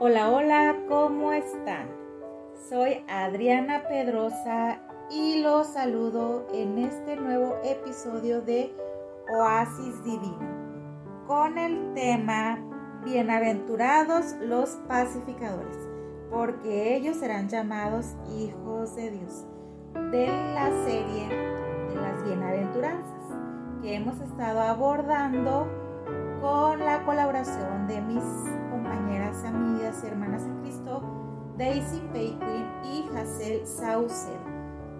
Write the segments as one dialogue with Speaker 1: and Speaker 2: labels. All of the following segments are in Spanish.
Speaker 1: Hola, hola, ¿cómo están? Soy Adriana Pedrosa y los saludo en este nuevo episodio de Oasis Divino con el tema Bienaventurados los pacificadores, porque ellos serán llamados hijos de Dios, de la serie de las bienaventuranzas que hemos estado abordando con la colaboración de mis compañeras, amigas y hermanas en Cristo, Daisy Payquin y Hazel Saucedo,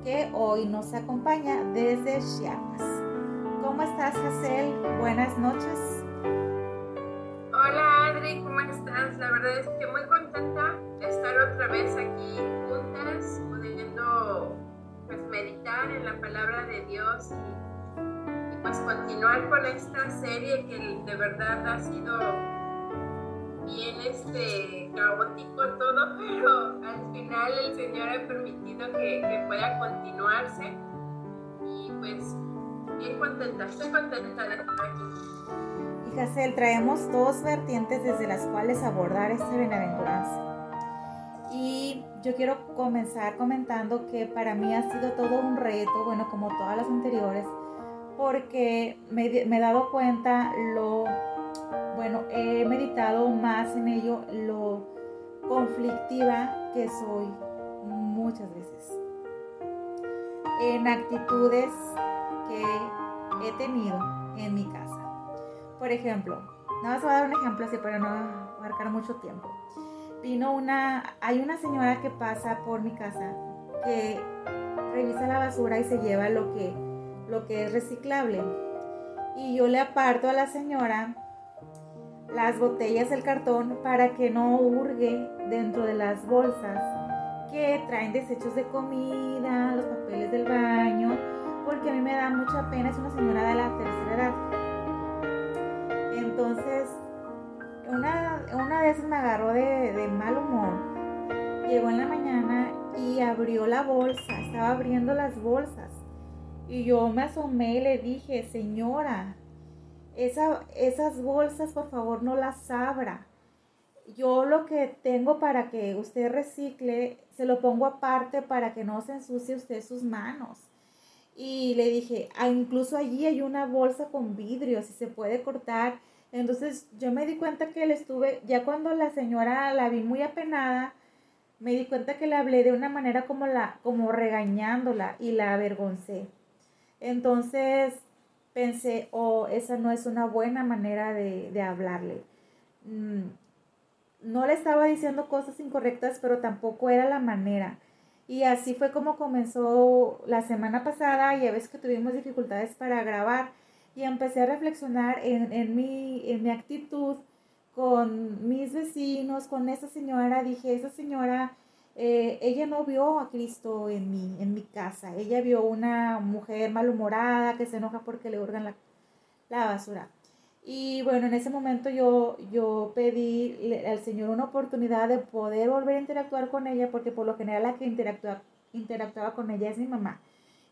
Speaker 1: que hoy nos acompaña desde Chiapas. ¿Cómo estás, Hazel? Buenas noches.
Speaker 2: Hola, Adri, ¿cómo estás? La verdad es que muy contenta de estar otra vez aquí juntas, pudiendo pues, meditar en la palabra de Dios y pues continuar con esta serie que de verdad ha sido bien este, caótico todo, pero al final el Señor ha permitido que, que pueda continuarse y pues bien contenta, estoy contenta de estar aquí.
Speaker 1: Y Hazel, traemos dos vertientes desde las cuales abordar esta bienaventuranza. Y yo quiero comenzar comentando que para mí ha sido todo un reto, bueno, como todas las anteriores, porque me, he dado cuenta lo bueno, he meditado más en ello lo conflictiva que soy muchas veces. En actitudes que he tenido en mi casa. Por ejemplo, nada más voy a dar un ejemplo así para no abarcar mucho tiempo. Vino una, hay una señora que pasa por mi casa que revisa la basura y se lleva lo que, lo que es reciclable. Y yo le aparto a la señora las botellas del cartón para que no hurgue dentro de las bolsas que traen desechos de comida, los papeles del baño, porque a mí me da mucha pena, es una señora de la tercera edad. Entonces, una, una vez me agarró de, de mal humor, llegó en la mañana y abrió la bolsa, estaba abriendo las bolsas. Y yo me asomé y le dije, señora, esa, esas bolsas por favor no las abra. Yo lo que tengo para que usted recicle, se lo pongo aparte para que no se ensucie usted sus manos. Y le dije, ah, incluso allí hay una bolsa con vidrio, si se puede cortar. Entonces yo me di cuenta que le estuve, ya cuando la señora la vi muy apenada, me di cuenta que le hablé de una manera como la, como regañándola y la avergoncé. Entonces pensé, oh, esa no es una buena manera de, de hablarle. Mm, no le estaba diciendo cosas incorrectas, pero tampoco era la manera. Y así fue como comenzó la semana pasada, ya ves que tuvimos dificultades para grabar y empecé a reflexionar en, en, mi, en mi actitud con mis vecinos, con esa señora. Dije, esa señora, eh, ella no vio a Cristo en mi, en mi casa. Ella vio una mujer malhumorada que se enoja porque le hurgan la, la basura. Y bueno, en ese momento yo, yo pedí al Señor una oportunidad de poder volver a interactuar con ella, porque por lo general la que interactúa, interactuaba con ella es mi mamá.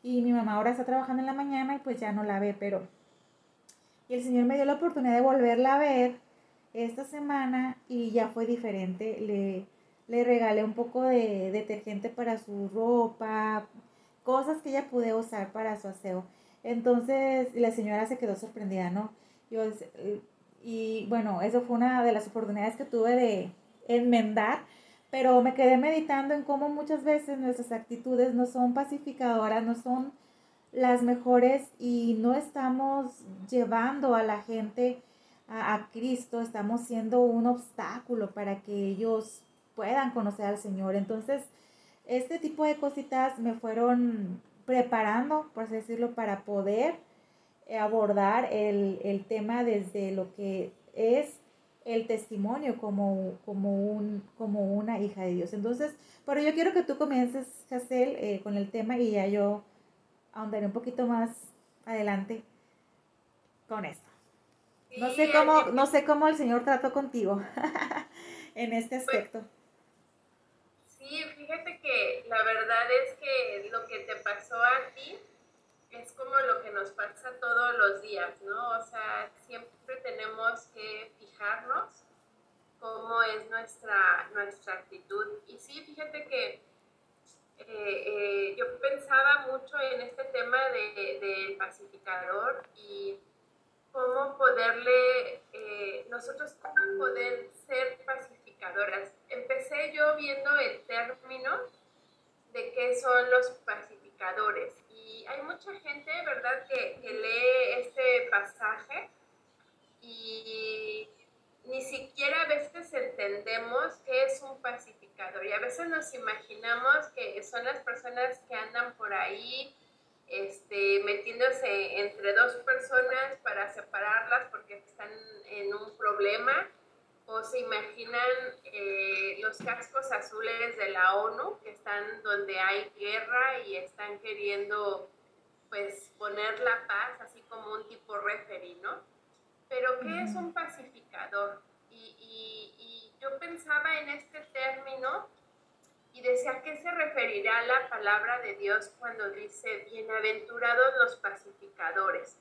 Speaker 1: Y mi mamá ahora está trabajando en la mañana y pues ya no la ve, pero... Y el Señor me dio la oportunidad de volverla a ver esta semana y ya fue diferente. Le, le regalé un poco de detergente para su ropa, cosas que ella pude usar para su aseo. Entonces la señora se quedó sorprendida, ¿no? Y bueno, eso fue una de las oportunidades que tuve de enmendar, pero me quedé meditando en cómo muchas veces nuestras actitudes no son pacificadoras, no son las mejores y no estamos llevando a la gente a Cristo, estamos siendo un obstáculo para que ellos puedan conocer al Señor. Entonces, este tipo de cositas me fueron preparando, por así decirlo, para poder abordar el, el, tema desde lo que es el testimonio como, como, un, como una hija de Dios. Entonces, pero yo quiero que tú comiences, Hazel, eh, con el tema y ya yo ahondaré un poquito más adelante con esto. No sé cómo, no sé cómo el Señor trató contigo en este aspecto.
Speaker 2: Sí, fíjate que la verdad es que lo que te pasó a ti es como lo que nos pasa todos los días, ¿no? O sea, siempre tenemos que fijarnos cómo es nuestra, nuestra actitud. Y sí, fíjate que eh, eh, yo pensaba mucho en este tema del de, pacificador y cómo poderle, eh, nosotros cómo poder ser pacificadoras. Empecé yo viendo el término de qué son los pacificadores. Y hay mucha gente, ¿verdad?, que, que lee este pasaje y ni siquiera a veces entendemos qué es un pacificador y a veces nos imaginamos que son las personas que andan por ahí este, metiéndose entre dos personas para separarlas porque están en un problema o se imaginan eh, los cascos azules de la ONU que están donde hay guerra y están queriendo pues poner la paz así como un tipo referee, ¿no? Pero ¿qué es un pacificador? Y, y, yo pensaba en este término y decía, ¿a qué se referirá la palabra de Dios cuando dice, bienaventurados los pacificadores?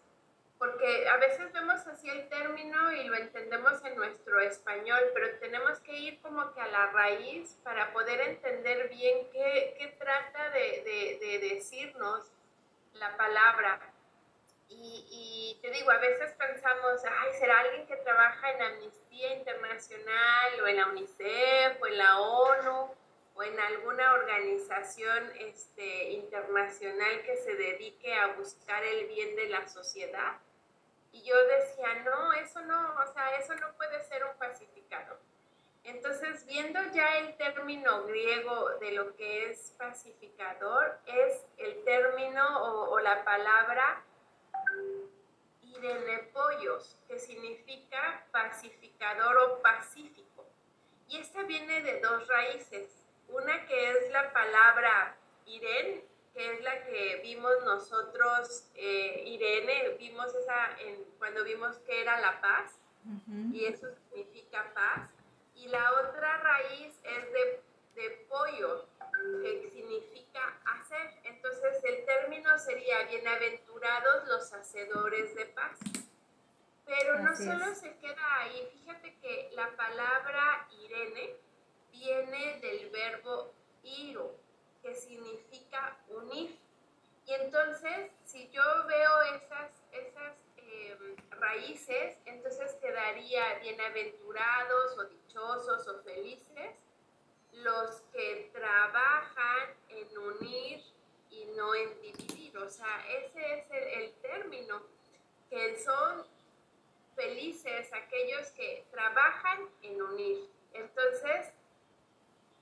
Speaker 2: Porque a veces vemos así el término y lo entendemos en nuestro español, pero tenemos que ir como que a la raíz para poder entender bien qué, qué trata de, de, de decirnos la palabra. Y, te digo, a veces pensamos, ay, será alguien que trabaja en Amnistía Internacional o en la UNICEF o en la ONU o en alguna organización este, internacional que se dedique a buscar el bien de la sociedad. Y yo decía, no, eso no, o sea, eso no puede ser un pacificador. Entonces, viendo ya el término griego de lo que es pacificador, es el término o, o la palabra Irene Pollos, que significa pacificador o pacífico. Y esta viene de dos raíces. Una que es la palabra Irene, que es la que vimos nosotros, eh, Irene, vimos esa en, cuando vimos que era la paz, y eso significa paz. Y la otra raíz es de, de pollo, que significa hacer. Entonces el término sería bienaventurados los hacedores de paz. Pero no solo se queda ahí, fíjate que la palabra Irene viene del verbo iro, que significa unir. Y entonces, si yo veo esas, esas em, raíces, entonces quedaría bienaventurados o dichosos o felices los que trabajan en unir y no en dividir. O sea, ese es el, término, que son felices aquellos que trabajan en unir. Entonces,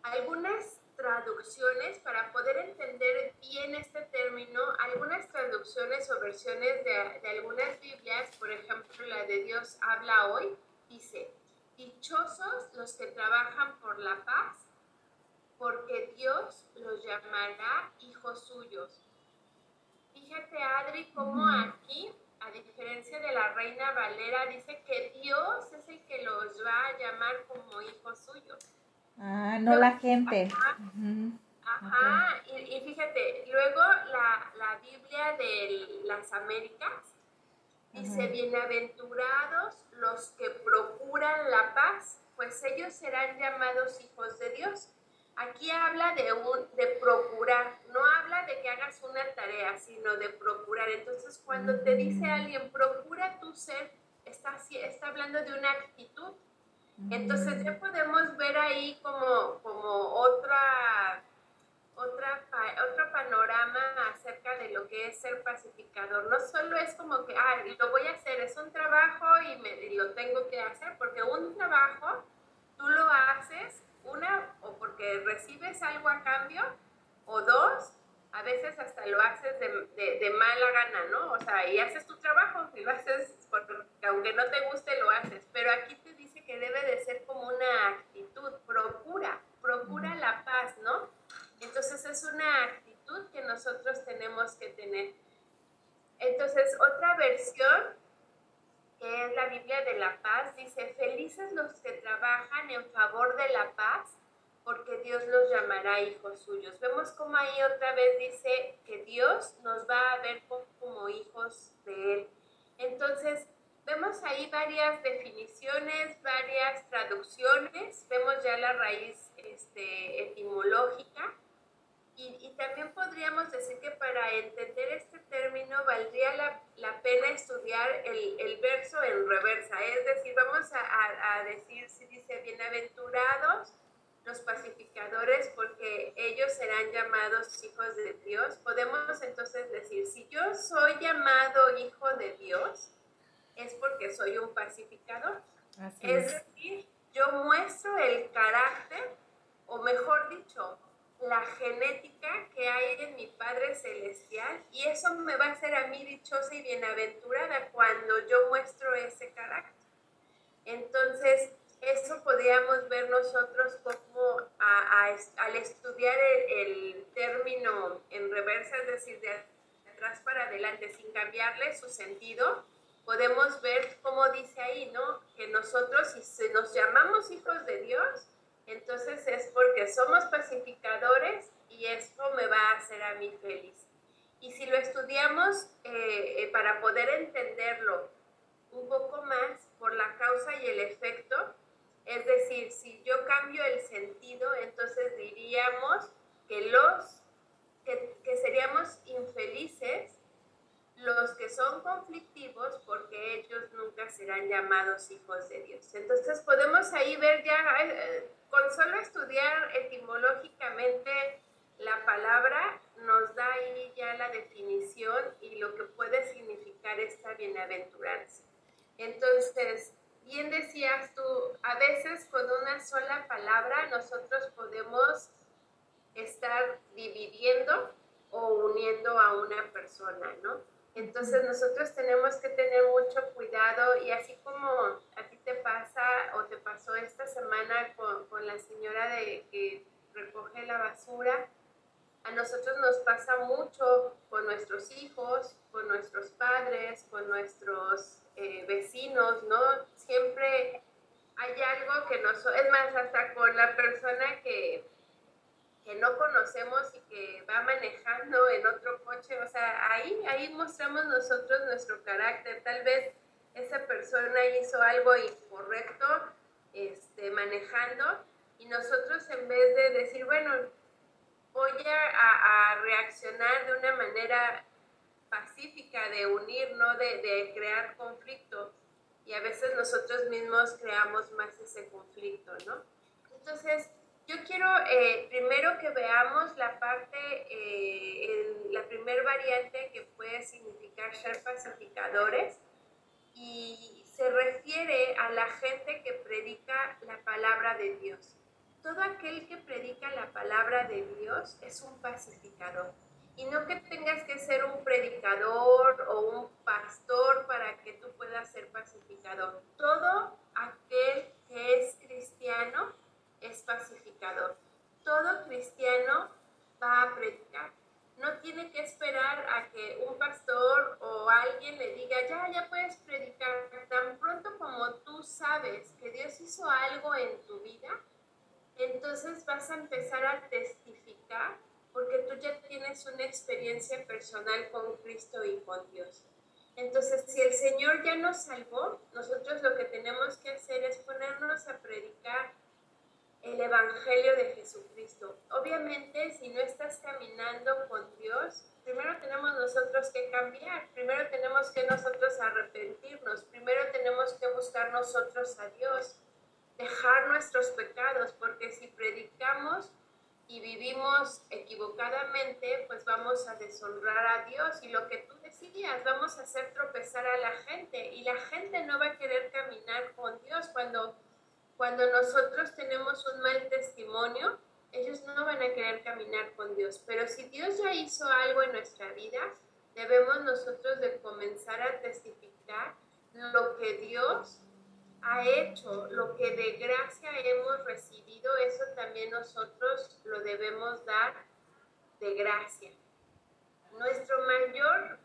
Speaker 2: algunas traducciones, para poder entender bien este término, algunas traducciones o versiones de, de algunas Biblias, por ejemplo la de Dios habla hoy, dice, dichosos los que trabajan por la paz, porque Dios los llamará hijos suyos. Fíjate, Adri, cómo aquí, a diferencia de la reina Valera, dice que Dios es el que los va a llamar como hijos suyos.
Speaker 1: Ah, no la gente.
Speaker 2: Ajá, y, fíjate, luego la, la, Biblia de las Américas dice, bienaventurados los que procuran la paz, pues ellos serán llamados hijos de Dios. Aquí habla de, un, de procurar, no habla de que hagas una tarea, sino de procurar. Entonces, cuando te dice alguien, procura tu ser, está, está hablando de una actitud. Entonces, ya podemos ver ahí como, como otra, otra, otro panorama acerca de lo que es ser pacificador. No solo es como que, ah, lo voy a hacer, es un trabajo y, me, y lo tengo que hacer, porque un trabajo tú lo haces una, o porque recibes algo a cambio, o dos, a veces hasta lo haces de, de, mala gana, ¿no? O sea, y haces tu trabajo, y lo haces porque aunque no te guste, lo haces. Pero aquí que debe de ser como una actitud, procura, procura la paz, ¿no? Entonces es una actitud que nosotros tenemos que tener. Entonces, otra versión que es la Biblia de la paz, dice, felices los que trabajan en favor de la paz, porque Dios los llamará hijos suyos. Vemos como ahí otra vez dice que Dios nos va a ver como hijos de Él. Entonces, vemos ahí varias definiciones, varias traducciones, vemos ya la raíz este, etimológica. Y, también podríamos decir que para entender este término valdría la, la pena estudiar el, el, verso en reversa, es decir, vamos a, a, decir si dice bienaventurados los pacificadores porque ellos serán llamados hijos de Dios. Podemos entonces decir, si yo soy llamado hijo de Dios, es porque soy un pacificador. es decir, yo muestro el carácter, o mejor dicho, la genética que hay en mi Padre Celestial y eso me va a hacer a mí dichosa y bienaventurada cuando yo muestro ese carácter. Entonces, eso podríamos ver nosotros como al estudiar el, término en reversa, es decir, de atrás para adelante, sin cambiarle su sentido, podemos ver cómo dice ahí, ¿no? Que nosotros, si nos llamamos hijos de Dios, entonces es porque somos pacificadores y esto me va a hacer a mí feliz. Y si lo estudiamos eh, eh, para poder entenderlo un poco más por la causa y el efecto, es decir, si yo cambio el sentido, entonces diríamos que los que, que seríamos infelices los que son conflictivos porque ellos nunca serán llamados hijos de Dios. Entonces podemos ahí ver ya, eh, con solo estudiar etimológicamente la palabra, nos da ahí ya la definición y lo que puede significar esta bienaventuranza. Entonces, bien decías tú, a veces con una sola palabra nosotros podemos estar dividiendo o uniendo a una persona, ¿no? Entonces nosotros tenemos que tener mucho cuidado y así como a ti te pasa o te pasó esta semana con, con la señora de que recoge la basura, a nosotros nos pasa mucho con nuestros hijos, con nuestros padres, con nuestros eh, vecinos, ¿no? Siempre hay algo que nos... Es más, hasta con la persona que que no conocemos y que va manejando en otro coche, o sea, ahí, ahí mostramos nosotros nuestro carácter. Tal vez esa persona hizo algo incorrecto este, manejando y nosotros en vez de decir, bueno, voy a, a reaccionar de una manera pacífica, de unir, no de, de crear conflicto. Y a veces nosotros mismos creamos más ese conflicto, ¿no? Entonces, yo quiero eh, primero que veamos la parte, eh, la primer variante que puede significar ser pacificadores y se refiere a la gente que predica la palabra de Dios. Todo aquel que predica la palabra de Dios es un pacificador. Y no que tengas que ser un predicador o un pastor para que tú puedas ser pacificador. Todo aquel que es cristiano es pacificador. Todo cristiano va a predicar. No tiene que esperar a que un pastor o alguien le diga, ya, ya puedes predicar. Tan pronto como tú sabes que Dios hizo algo en tu vida, entonces vas a empezar a testificar porque tú ya tienes una experiencia personal con Cristo y con Dios. Entonces, si el Señor ya nos salvó, nosotros lo que tenemos que hacer es ponernos a predicar el Evangelio de Jesucristo. Obviamente, si no estás caminando con Dios, primero tenemos nosotros que cambiar, primero tenemos que nosotros arrepentirnos, primero tenemos que buscar nosotros a Dios, dejar nuestros pecados, porque si predicamos y vivimos equivocadamente, pues vamos a deshonrar a Dios y lo que tú decías, vamos a hacer tropezar a la gente y la gente no va a querer caminar con Dios cuando cuando nosotros tenemos un mal testimonio, ellos no van a querer caminar con Dios. Pero si Dios ya hizo algo en nuestra vida, debemos nosotros de comenzar a testificar lo que Dios ha hecho, lo que de gracia hemos recibido, eso también nosotros lo debemos dar de gracia. Nuestro mayor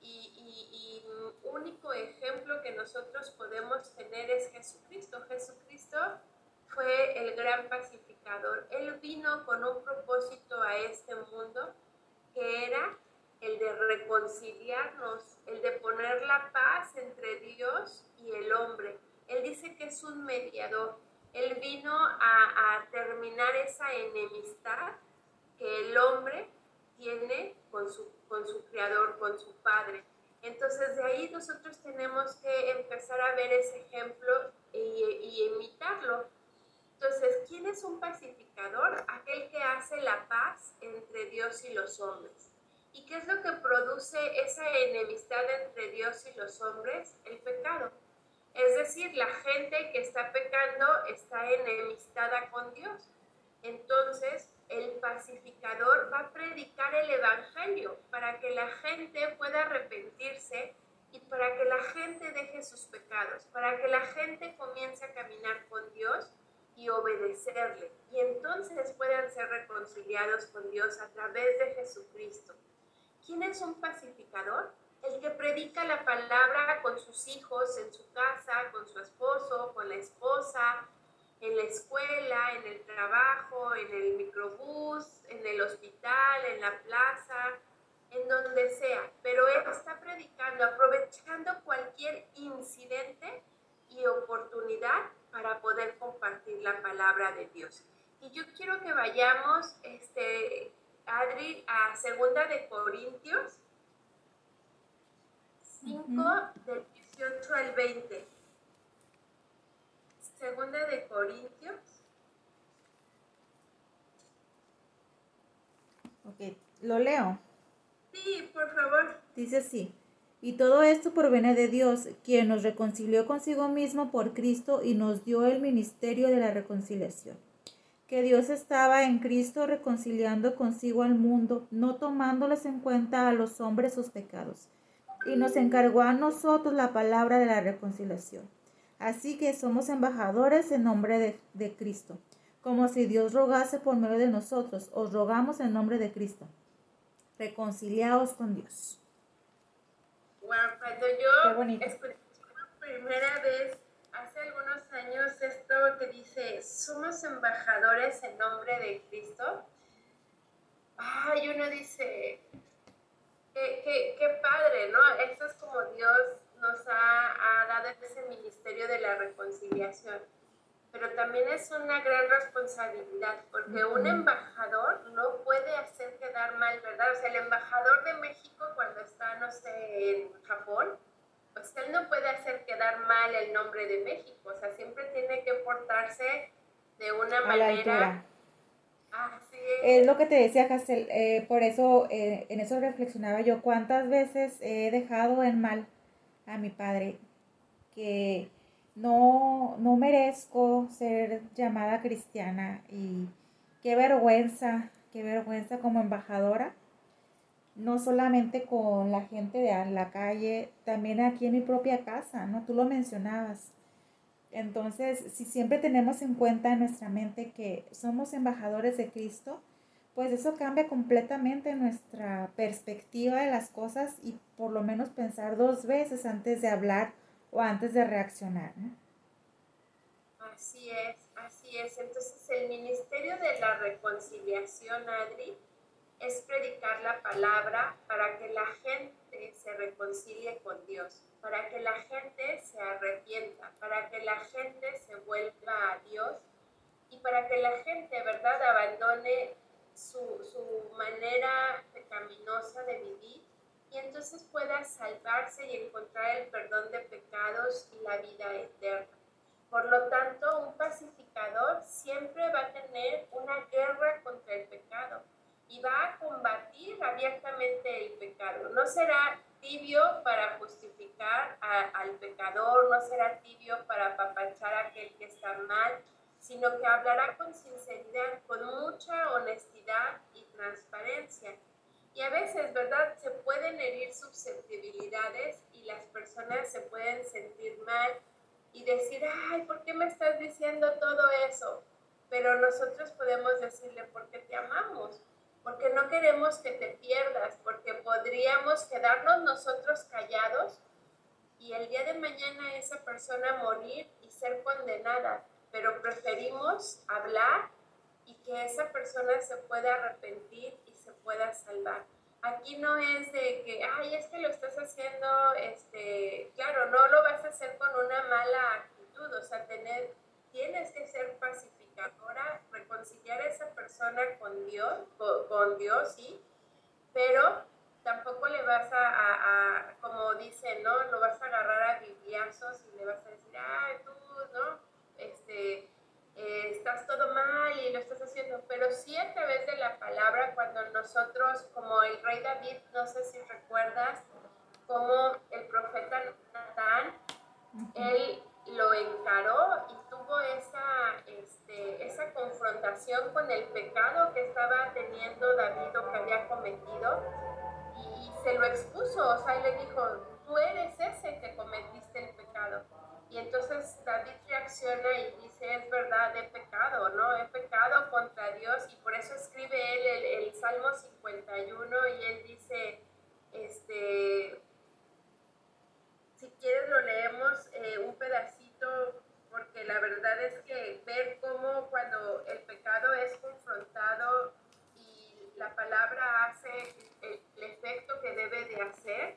Speaker 2: y, único ejemplo que nosotros podemos tener es Jesucristo. Jesucristo fue el gran pacificador. Él vino con un propósito a este mundo que era el de reconciliarnos, el de poner la paz entre Dios y el hombre. Él dice que es un mediador. Él vino a, a terminar esa enemistad que el hombre tiene con su, con su creador, con su padre. Entonces de ahí nosotros tenemos que empezar a ver ese ejemplo y, imitarlo. Entonces, ¿quién es un pacificador? Aquel que hace la paz entre Dios y los hombres. ¿Y qué es lo que produce esa enemistad entre Dios y los hombres? El pecado. Es decir, la gente que está pecando está enemistada con Dios. Entonces, el pacificador va a predicar el Evangelio para que la gente pueda arrepentirse y para que la gente deje sus pecados, para que la gente comience a caminar con Dios y obedecerle. Y entonces puedan ser reconciliados con Dios a través de Jesucristo. ¿Quién es un pacificador? El que predica la palabra con sus hijos, en su casa, con su esposo, con la esposa, en la escuela, en el trabajo, en el microbús, en el hospital, en la plaza, en donde sea. Pero él está predicando, aprovechando cualquier incidente y oportunidad para poder compartir la palabra de Dios. Y yo quiero que vayamos este, Adri, a Segunda de Corintios 5, del 18 al 20. Segunda de Corintios.
Speaker 1: Ok, lo leo.
Speaker 2: Sí, por favor.
Speaker 1: Dice así. Y todo esto proviene de Dios, quien nos reconcilió consigo mismo por Cristo y nos dio el ministerio de la reconciliación que Dios estaba en Cristo reconciliando consigo al mundo, no tomándoles en cuenta a los hombres sus pecados, y nos encargó a nosotros la palabra de la reconciliación. Así que somos embajadores en nombre de, de Cristo, como si Dios rogase por medio de nosotros, os rogamos en nombre de Cristo. Reconciliaos con Dios.
Speaker 2: Wow, cuando yo escuché por primera vez hace algunos años esto que dice, somos embajadores en nombre de Cristo. Ay, uno dice, qué, qué, padre, ¿no? Esto es como Dios nos ha, ha dado ese ministerio de la reconciliación. Pero también es una gran responsabilidad, porque un embajador no puede hacer quedar mal, ¿verdad? O sea, el embajador de México cuando está, no sé, en Japón, pues él no puede hacer quedar mal el nombre de México, o sea, siempre tiene que portarse de una manera...
Speaker 1: Así es. es. lo que te decía, Castel, eh, por eso, eh, en eso reflexionaba yo, cuántas veces he dejado en mal a mi padre, que no, no merezco ser llamada cristiana y qué vergüenza, qué vergüenza como embajadora no solamente con la gente de la calle, también aquí en mi propia casa, ¿no? Tú lo mencionabas. Entonces, si siempre tenemos en cuenta en nuestra mente que somos embajadores de Cristo, pues eso cambia completamente nuestra perspectiva de las cosas y por lo menos pensar dos veces antes de hablar o antes de reaccionar.
Speaker 2: Así es, así es. Entonces el Ministerio de la Reconciliación, Adri, es predicar la palabra para que la gente se reconcilie con Dios, para que la gente se arrepienta, para que la gente se vuelva a Dios y para que la gente, ¿verdad?, abandone su, su manera pecaminosa de vivir y entonces pueda salvarse y encontrar el perdón de pecados y la vida eterna. Por lo tanto, un pacificador siempre va a tener una guerra contra el pecado y va a combatir abiertamente el pecado. No será tibio para justificar al pecador, no será tibio para apapachar a aquel que está mal, sino que hablará con sinceridad, con mucha honestidad y transparencia. Y a veces, ¿verdad? Se pueden herir susceptibilidades y las personas se pueden sentir mal y decir, ay, ¿por qué me estás diciendo todo eso? Pero nosotros podemos decirle, porque te amamos porque no queremos que te pierdas, porque podríamos quedarnos nosotros callados y el día de mañana esa persona morir y ser condenada, pero preferimos hablar y que esa persona se pueda arrepentir y se pueda salvar. Aquí no es de que, ay, es que lo estás haciendo, este, claro, no lo vas a hacer con una mala actitud, o sea, tener, tienes que ser pacificadora, reconciliar a esa persona con Dios, con, Dios, sí, pero tampoco le vas a, como dicen, ¿no? Lo vas a agarrar a bibliazos y le vas a decir, ay, tú, ¿no? Este, eh, estás todo mal y lo estás haciendo, pero sí a través de la palabra, cuando nosotros, como el rey David, no sé si recuerdas, como el profeta Natán, él lo encaró y tuvo esa, este, esa confrontación con el pecado que estaba teniendo David o que había cometido y se lo expuso, o sea, y le dijo, tú eres ese que cometiste el pecado. Y entonces David reacciona y dice, es verdad, he pecado, ¿no? He pecado contra Dios y por eso escribe él el, Salmo 51 y él dice, este, si quieres lo leemos eh, un pedacito, porque la verdad es que ver cómo cuando el pecado es confrontado y la palabra hace el, el efecto que debe de hacer,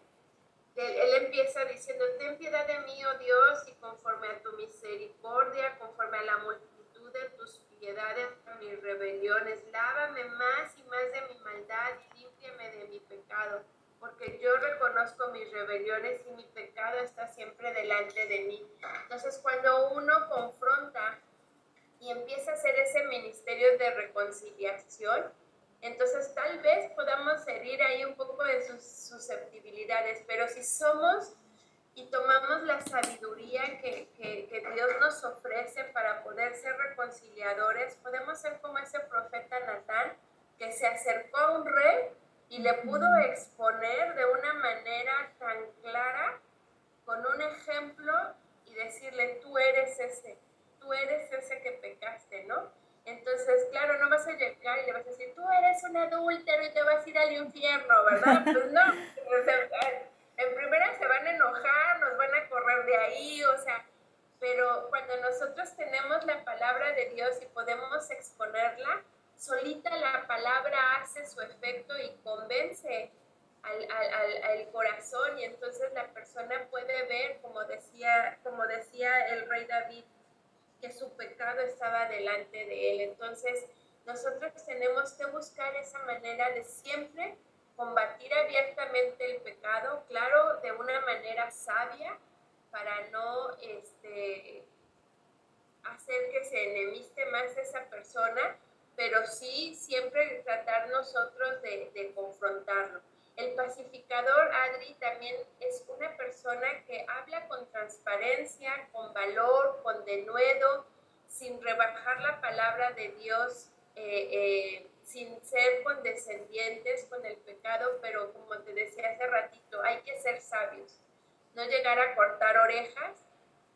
Speaker 2: él, empieza diciendo, ten piedad de mí, oh Dios, y conforme a tu misericordia, conforme a la multitud de tus piedades, mis rebeliones, lávame más y más de mi maldad y límpiame de mi pecado, porque yo reconozco mis rebeliones y mi pecado está siempre delante de mí. Entonces, cuando uno confronta y empieza a hacer ese ministerio de reconciliación, entonces tal vez podamos herir ahí un poco de sus susceptibilidades, pero si somos y tomamos la sabiduría que, que, Dios nos ofrece para poder ser reconciliadores, podemos ser como ese profeta Natán que se acercó a un rey y le pudo exponer de una manera tan clara, con un ejemplo, y decirle, tú eres ese, tú eres ese que pecaste, ¿no? Entonces, claro, no vas a llegar y le vas a decir, tú eres un adúltero y te vas a ir al infierno, ¿verdad? Pues no, en primera se van a enojar, nos van a correr de ahí, o sea, pero cuando nosotros tenemos la palabra de Dios y podemos exponerla, solita la palabra hace su efecto y convence al, al, al, corazón y entonces la persona puede ver, como decía, como decía el rey David, que su pecado estaba delante de él. Entonces, nosotros tenemos que buscar esa manera de siempre combatir abiertamente el pecado, claro, de una manera sabia, para no este, hacer que se enemiste más esa persona, pero sí siempre tratar nosotros de, de confrontarlo. El pacificador, Adri, también es una persona que habla con transparencia, con valor, con denuedo, sin rebajar la palabra de Dios, eh, eh, sin ser condescendientes con el pecado, pero como te decía hace ratito, hay que ser sabios, no llegar a cortar orejas.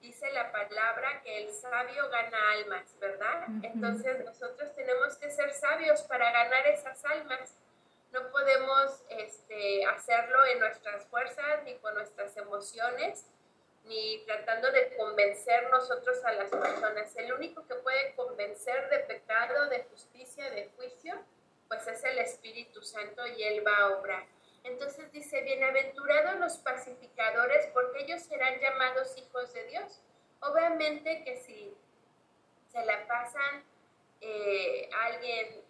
Speaker 2: Dice la palabra que el sabio gana almas, ¿verdad? Entonces nosotros tenemos que ser sabios para ganar esas almas no podemos este, hacerlo en nuestras fuerzas ni con nuestras emociones, ni tratando de convencer nosotros a las personas. El único que puede convencer de pecado, de justicia, de juicio, pues es el Espíritu Santo y Él va a obrar. Entonces dice, bienaventurados los pacificadores, porque ellos serán llamados hijos de Dios. Obviamente que si se la pasan eh, alguien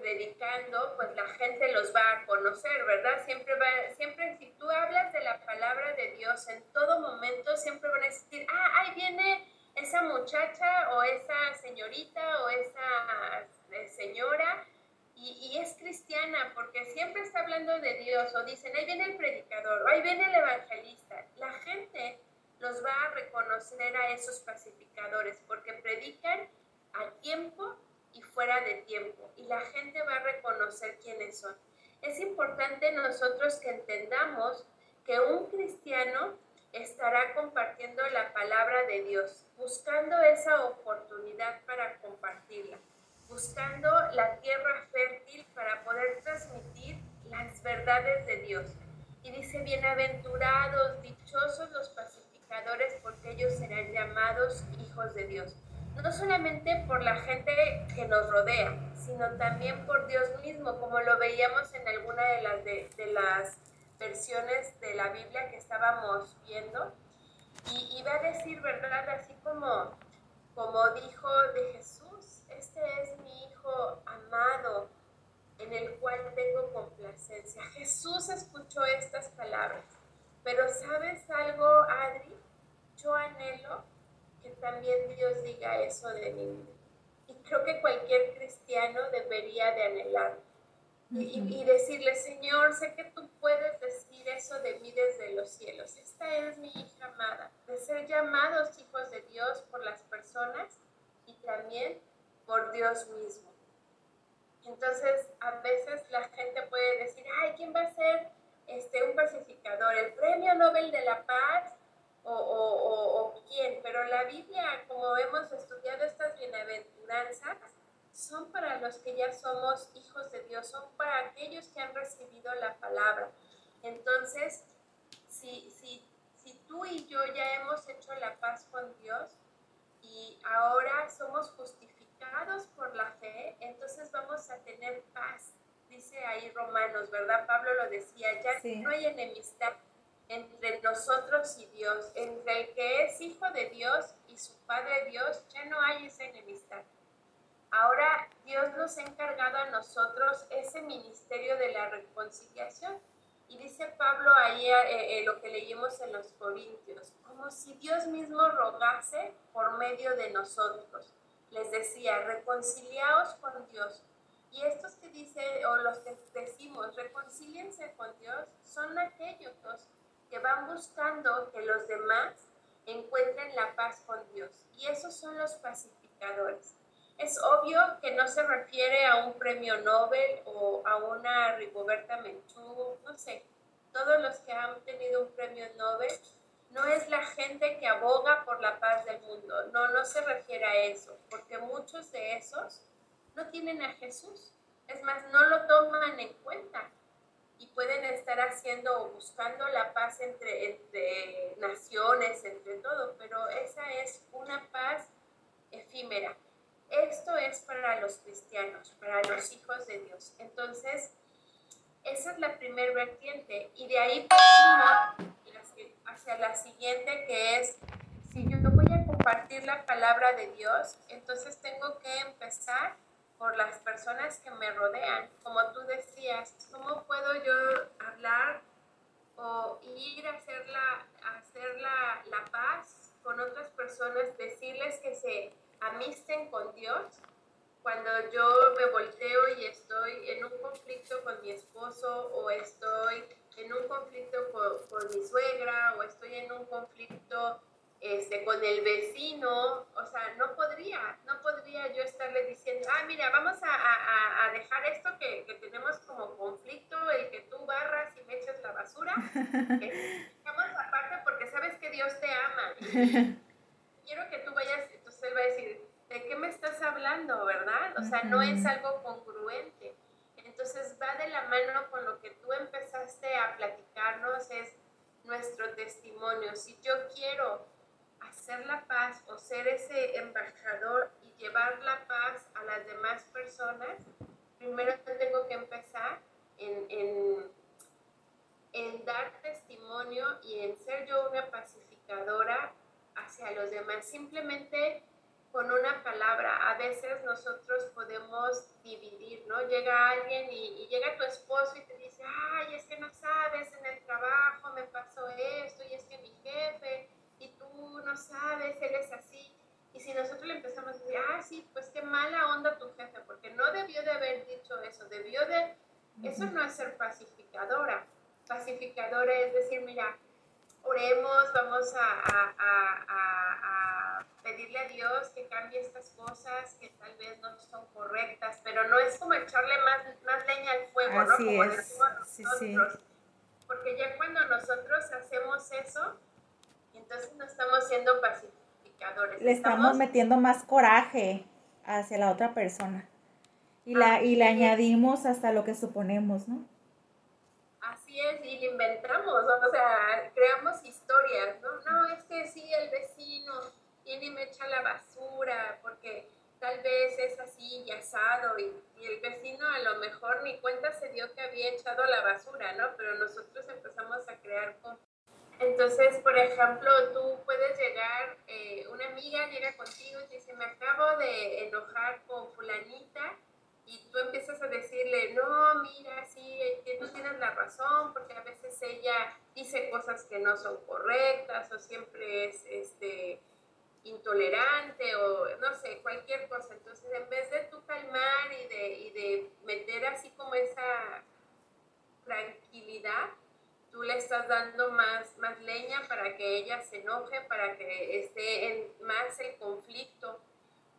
Speaker 2: predicando, pues la gente los va a conocer, ¿verdad? Siempre, va, siempre si tú hablas de la palabra de Dios en todo momento, siempre van a decir, ah, ahí viene esa muchacha o esa señorita o esa eh, señora y, y, es cristiana porque siempre está hablando de Dios o dicen, ahí viene el predicador o ahí viene el evangelista. La gente los va a reconocer a esos pacificadores porque predican a tiempo y fuera de tiempo y la gente va a reconocer quiénes son. Es importante nosotros que entendamos que un cristiano estará compartiendo la palabra de Dios, buscando esa oportunidad para compartirla, buscando la tierra fértil para poder transmitir las verdades de Dios. Y dice, bienaventurados, dichosos los pacificadores, porque ellos serán llamados hijos de Dios no solamente por la gente que nos rodea, sino también por Dios mismo, como lo veíamos en alguna de las, de, las versiones de la Biblia que estábamos viendo. Y iba a decir, ¿verdad? Así como, como dijo de Jesús, este es mi Hijo amado, en el cual tengo complacencia. Jesús escuchó estas palabras, pero ¿sabes algo, Adri? Yo anhelo que también Dios diga eso de mí. Y creo que cualquier cristiano debería de anhelar y, decirle, Señor, sé que tú puedes decir eso de mí desde los cielos. Esta es mi hija amada, de ser llamados hijos de Dios por las personas y también por Dios mismo. Entonces, a veces la gente puede decir, ay, ¿quién va a ser este, un pacificador? ¿El premio Nobel de la Paz? O, o, o, quién? Pero la Biblia, como hemos estudiado estas bienaventuranzas, son para los que ya somos hijos de Dios, son para aquellos que han recibido la palabra. Entonces, si, si, si tú y yo ya hemos hecho la paz con Dios y ahora somos justificados por la fe, entonces vamos a tener paz. Dice ahí Romanos, ¿verdad? Pablo lo decía, ya no hay enemistad entre nosotros y Dios, entre el que es hijo de Dios y su Padre Dios, ya no hay esa enemistad. Ahora Dios nos ha encargado a nosotros ese ministerio de la reconciliación. Y dice Pablo ahí eh, eh, lo que leímos en los Corintios, como si Dios mismo rogase por medio de nosotros. Les decía, reconciliaos con Dios. Y estos que dice, o los que decimos, reconcíliense con Dios, son aquellos que van buscando que los demás encuentren la paz con Dios. Y esos son los pacificadores. Es obvio que no se refiere a un premio Nobel o a una Rigoberta Menchú, no sé, todos los que han tenido un premio Nobel, no es la gente que aboga por la paz del mundo, no, no se refiere a eso, porque muchos de esos no tienen a Jesús, es más, no lo toman en cuenta y pueden estar haciendo o buscando la paz entre, entre naciones, entre todo, pero esa es una paz efímera. Esto es para los cristianos, para los hijos de Dios. Entonces, esa es la primer vertiente. Y de ahí pasamos hacia la siguiente, que es, si yo voy a compartir la palabra de Dios, entonces tengo que empezar por las personas que me rodean. Como tú decías, ¿cómo puedo yo hablar o ir a hacer la, hacer la, la paz con otras personas, decirles que se amisten con Dios, cuando yo me volteo y estoy en un conflicto con mi esposo o estoy en un conflicto con, mi suegra o estoy en un conflicto este, con el vecino, o sea, no podría, no podría yo estarle diciendo, ah, mira, vamos a, a, dejar esto que, que, tenemos como conflicto, el que tú barras y me eches la basura, vamos aparte porque sabes que Dios te ama. quiero que tú vayas él va a decir, ¿de qué me estás hablando, verdad? O sea, no es algo congruente. Entonces va de la mano con lo que tú empezaste a platicarnos, es nuestro testimonio. Si yo quiero hacer la paz o ser ese embajador y llevar la paz a las demás personas, primero tengo que empezar en, en, en dar testimonio y en ser yo una pacificadora hacia los demás. Simplemente con una palabra. A veces nosotros podemos dividir, ¿no? Llega alguien y, llega tu esposo y te dice, ay, es que no sabes, en el trabajo me pasó esto y es que mi jefe y tú no sabes, él es así. Y si nosotros le empezamos a decir, ah, sí, pues qué mala onda tu jefe, porque no debió de haber dicho eso, debió de... Eso no es ser pacificadora. Pacificadora es decir, mira, oremos, vamos a, pedirle a Dios que cambie estas cosas que tal vez no son correctas, pero no es como echarle más, más leña al fuego, ¿no? Como decimos nosotros. Porque ya cuando nosotros hacemos eso, entonces no estamos siendo pacificadores.
Speaker 1: Le estamos, metiendo más coraje hacia la otra persona. Y, la, y le añadimos hasta lo que suponemos, ¿no?
Speaker 2: Así es, y le inventamos, o sea, creamos historias, ¿no? No, es que sí, el vecino viene y me echa la basura porque tal vez es así y asado y, ni cuenta se dio que había echado la basura, ¿no? Pero nosotros empezamos a crear entonces, por ejemplo, tú puedes llegar, eh, una amiga llega contigo y te dice, me acabo de enojar con fulanita y tú empiezas a decirle, no, mira, sí, que tú tienes la razón, porque a veces ella dice cosas que no son correctas o siempre es este, intolerante o no sé, cualquier cosa. Entonces, en vez de tú calmar y de, y de meter así como esa tranquilidad, tú le estás dando más, más leña para que ella se enoje, para que esté en más el conflicto.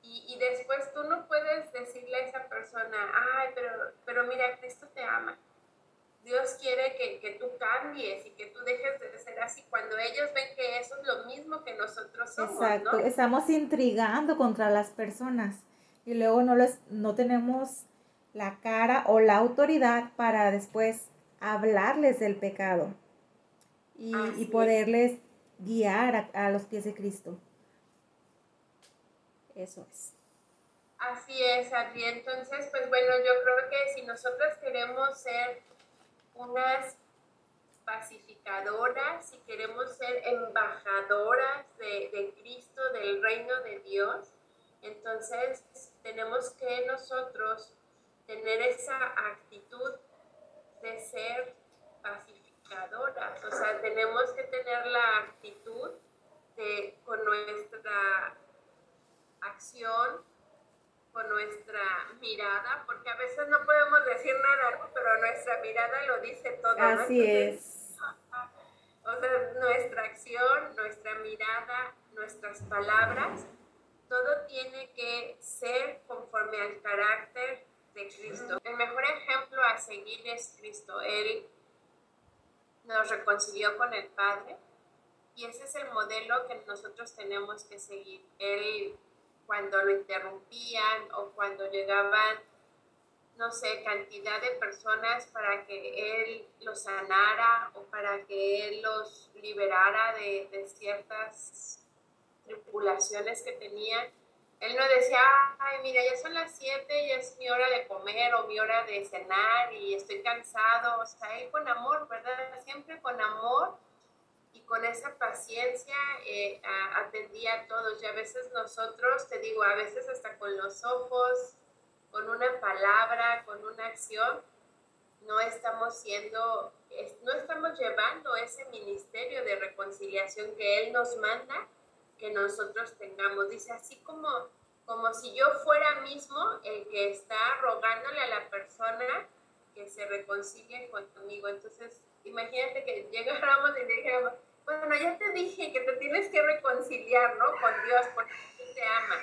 Speaker 2: Y, y, después tú no puedes decirle a esa persona, ay, pero, pero mira, Cristo te ama. Dios quiere que, que, tú cambies y que tú dejes de ser así cuando ellos ven que eso es lo mismo que nosotros somos. Exacto,
Speaker 1: estamos intrigando contra las personas y luego no, les, no tenemos la cara o la autoridad para después hablarles del pecado y, poderles guiar a, los pies de Cristo. Eso es.
Speaker 2: Así es, Adri. Entonces, pues bueno, yo creo que si nosotros queremos ser unas pacificadoras, si queremos ser embajadoras de, de Cristo, del reino de Dios, entonces tenemos que nosotros tener esa actitud de ser pacificadoras. O sea, tenemos que tener la actitud de con nuestra acción, con nuestra mirada, porque a veces no podemos decir nada, pero nuestra mirada lo dice todo.
Speaker 1: Así es.
Speaker 2: O sea, nuestra acción, nuestra mirada, nuestras palabras, todo tiene que ser conforme al carácter de Cristo. El mejor ejemplo a seguir es Cristo. Él nos reconcilió con el Padre y ese es el modelo que nosotros tenemos que seguir. Él, cuando lo interrumpían o cuando llegaban, no sé, cantidad de personas para que Él los sanara o para que Él los liberara de, de ciertas tripulaciones que tenían, él no decía, ay, mira, ya son las 7, ya es mi hora de comer o mi hora de cenar y estoy cansado. O sea, él con amor, ¿verdad? Siempre con amor y con esa paciencia eh, atendía a todos. Y a veces nosotros, te digo, a veces hasta con los ojos, con una palabra, con una acción, no estamos siendo, no estamos llevando ese ministerio de reconciliación que Él nos manda que nosotros tengamos. Dice, así como, como si yo fuera mismo el que está rogándole a la persona que se reconcilie conmigo. Entonces, imagínate que llegáramos y dijéramos, bueno, ya te dije que te tienes que reconciliar, ¿no? Con Dios, porque Él te ama.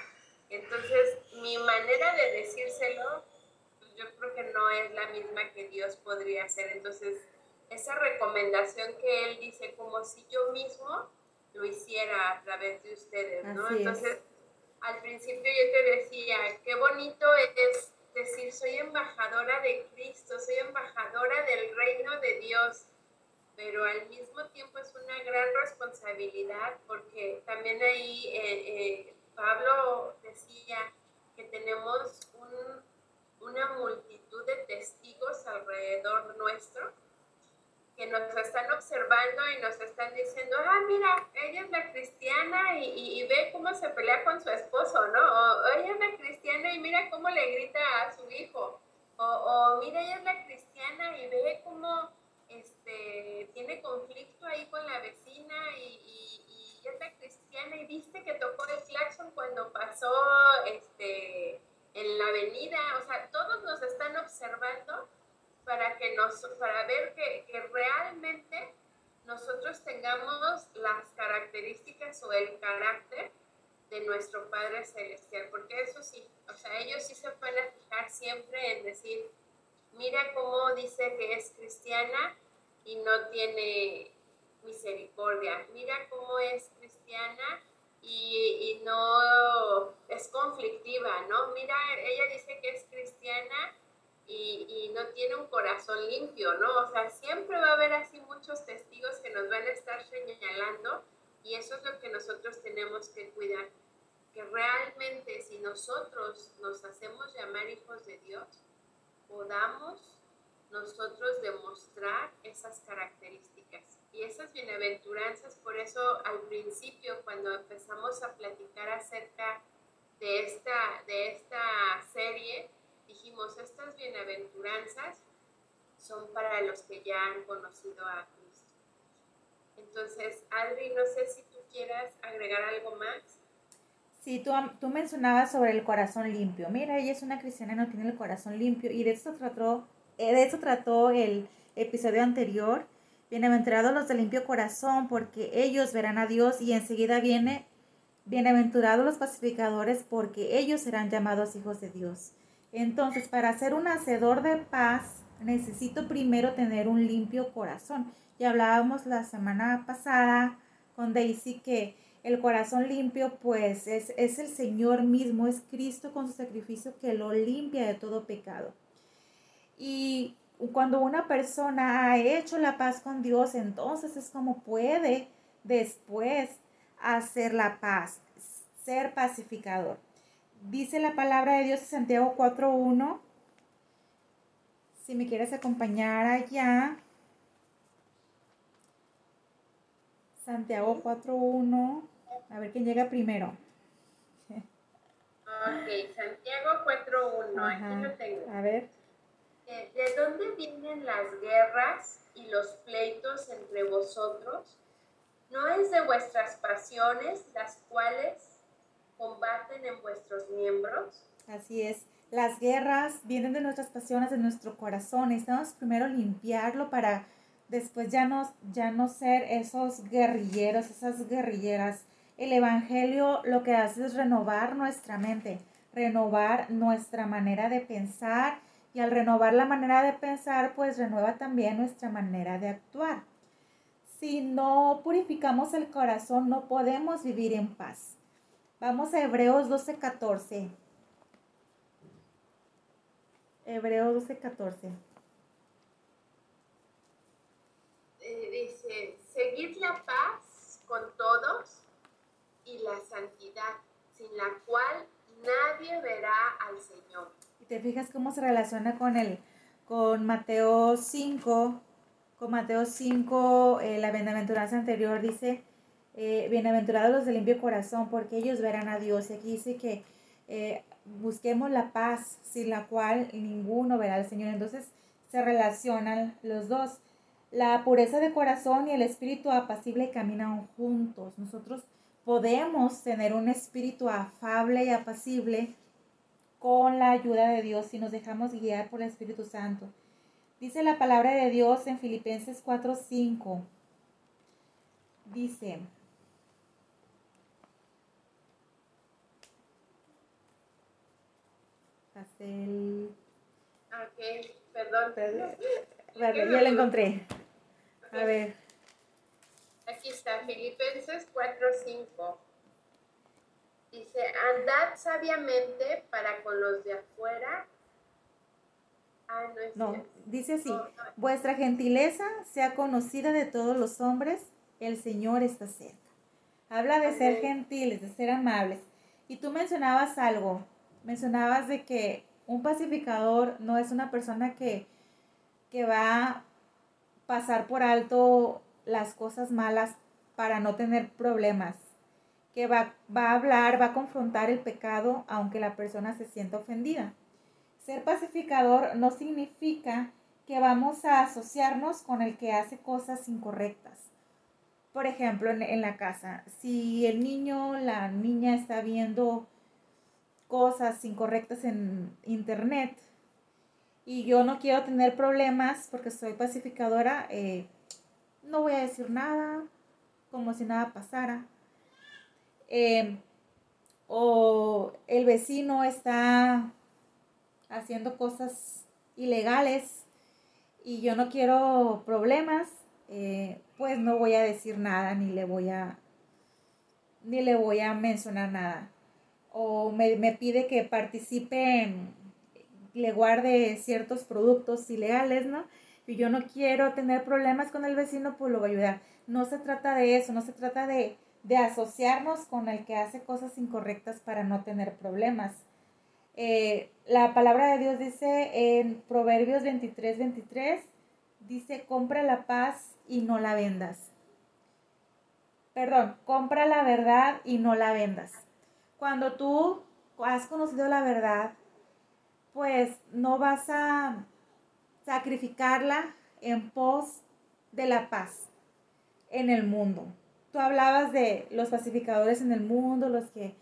Speaker 2: Entonces, mi manera de decírselo, pues, yo creo que no es la misma que Dios podría hacer. Entonces, esa recomendación que Él dice, como si yo mismo lo hiciera a través de ustedes, ¿no? Entonces, al principio yo te decía, qué bonito es decir, soy embajadora de Cristo, soy embajadora del reino de Dios, pero al mismo tiempo es una gran responsabilidad porque también ahí eh, eh, Pablo decía que tenemos una multitud de testigos alrededor nuestro que nos están observando y nos están diciendo, ah, mira, ella es la cristiana y, y, ve cómo se pelea con su esposo, ¿no? O ella es la cristiana y mira cómo le grita a su hijo. O, o mira, ella es la cristiana y ve cómo este, tiene conflicto ahí con la vecina y, y, y es la cristiana y viste que tocó el claxon cuando pasó este, en la avenida. O sea, todos nos están observando para, que nos, para ver que, que realmente nosotros tengamos las características o el carácter de nuestro Padre Celestial, porque eso sí, o sea, ellos sí se pueden fijar siempre en decir, mira cómo dice que es cristiana y no tiene misericordia, mira cómo es cristiana y, y no es conflictiva, ¿no? Mira, ella dice que es cristiana y, no tiene un corazón limpio, ¿no? O sea, siempre va a haber así muchos testigos que nos van a estar señalando y eso es lo que nosotros tenemos que cuidar, que realmente si nosotros nos hacemos llamar hijos de Dios, podamos nosotros demostrar esas características. Y esas bienaventuranzas, por eso al principio, cuando empezamos a platicar acerca de esta, de esta serie, dijimos, estas bienaventuranzas son para los que ya han conocido a Cristo. Entonces, Adri, no sé si tú quieras agregar algo más.
Speaker 1: Sí, tú, tú mencionabas sobre el corazón limpio. Mira, ella es una cristiana no tiene el corazón limpio. Y de eso trató, eh, de eso trató el episodio anterior. Bienaventurados los de limpio corazón, porque ellos verán a Dios. Y enseguida viene, bienaventurados los pacificadores, porque ellos serán llamados hijos de Dios. Entonces, para ser un hacedor de paz, necesito primero tener un limpio corazón. Y hablábamos la semana pasada con Daisy que el corazón limpio pues es, es el Señor mismo, es Cristo con su sacrificio que lo limpia de todo pecado. Y cuando una persona ha hecho la paz con Dios, entonces es como puede después hacer la paz, ser pacificador. Dice la palabra de Dios en Santiago 4.1 si me quieres acompañar allá. Santiago 4.1. A ver quién llega primero.
Speaker 2: Ok, Santiago 4.1. Aquí lo tengo.
Speaker 1: A ver.
Speaker 2: Eh, ¿De dónde vienen las guerras y los pleitos entre vosotros? ¿No es de vuestras pasiones las cuales combaten en vuestros miembros?
Speaker 1: Así es. Las guerras vienen de nuestras pasiones, de nuestro corazón. Necesitamos primero limpiarlo para después ya no, ya no ser esos guerrilleros, esas guerrilleras. El Evangelio lo que hace es renovar nuestra mente, renovar nuestra manera de pensar y al renovar la manera de pensar, pues renueva también nuestra manera de actuar. Si no purificamos el corazón, no podemos vivir en paz. Vamos a Hebreos 12:14. Hebreos 12, 14.
Speaker 2: Eh, dice, seguid la paz con todos y la santidad, sin la cual nadie verá al Señor.
Speaker 1: Y te fijas cómo se relaciona con el, con Mateo 5, con Mateo 5, eh, la bienaventuranza anterior dice, eh, bienaventurados los de limpio corazón, porque ellos verán a Dios. Y aquí dice que eh, busquemos la paz, sin la cual ninguno verá al Señor. Entonces se relacionan los dos. La pureza de corazón y el espíritu apacible caminan juntos. Nosotros podemos tener un espíritu afable y apacible con la ayuda de Dios si nos dejamos guiar por el Espíritu Santo. Dice la palabra de Dios en Filipenses 4:5. Dice,
Speaker 2: el... Ok, perdón.
Speaker 1: Vale, ya la encontré. A ver.
Speaker 2: Aquí está, Filipenses 4.5. Dice, andad sabiamente para con los de afuera.
Speaker 1: Ah, no, es no dice así, vuestra gentileza sea conocida de todos los hombres, el Señor está cerca. Habla de ser gentiles, de ser amables. Y tú mencionabas algo, mencionabas de que un pacificador no es una persona que, que va a pasar por alto las cosas malas para no tener problemas, que va, va a hablar, va a confrontar el pecado aunque la persona se sienta ofendida. Ser pacificador no significa que vamos a asociarnos con el que hace cosas incorrectas. Por ejemplo, en, en la casa, si el niño, la niña está viendo cosas incorrectas en internet y yo no quiero tener problemas porque soy pacificadora, eh, no voy a decir nada, como si nada pasara. Eh, o el vecino está haciendo cosas ilegales y yo no quiero problemas, eh, pues no voy a decir nada ni le voy a ni le voy a mencionar nada o me, pide que participe, le guarde ciertos productos ilegales, ¿no? Y yo no quiero tener problemas con el vecino, pues lo voy a ayudar. No se trata de eso, no se trata de, de asociarnos con el que hace cosas incorrectas para no tener problemas. Eh, la palabra de Dios dice en Proverbios 23, 23, dice, compra la paz y no la vendas. Perdón, compra la verdad y no la vendas. Cuando tú has conocido la verdad, pues no vas a sacrificarla en pos de la paz en el mundo. Tú hablabas de los pacificadores en el mundo, los que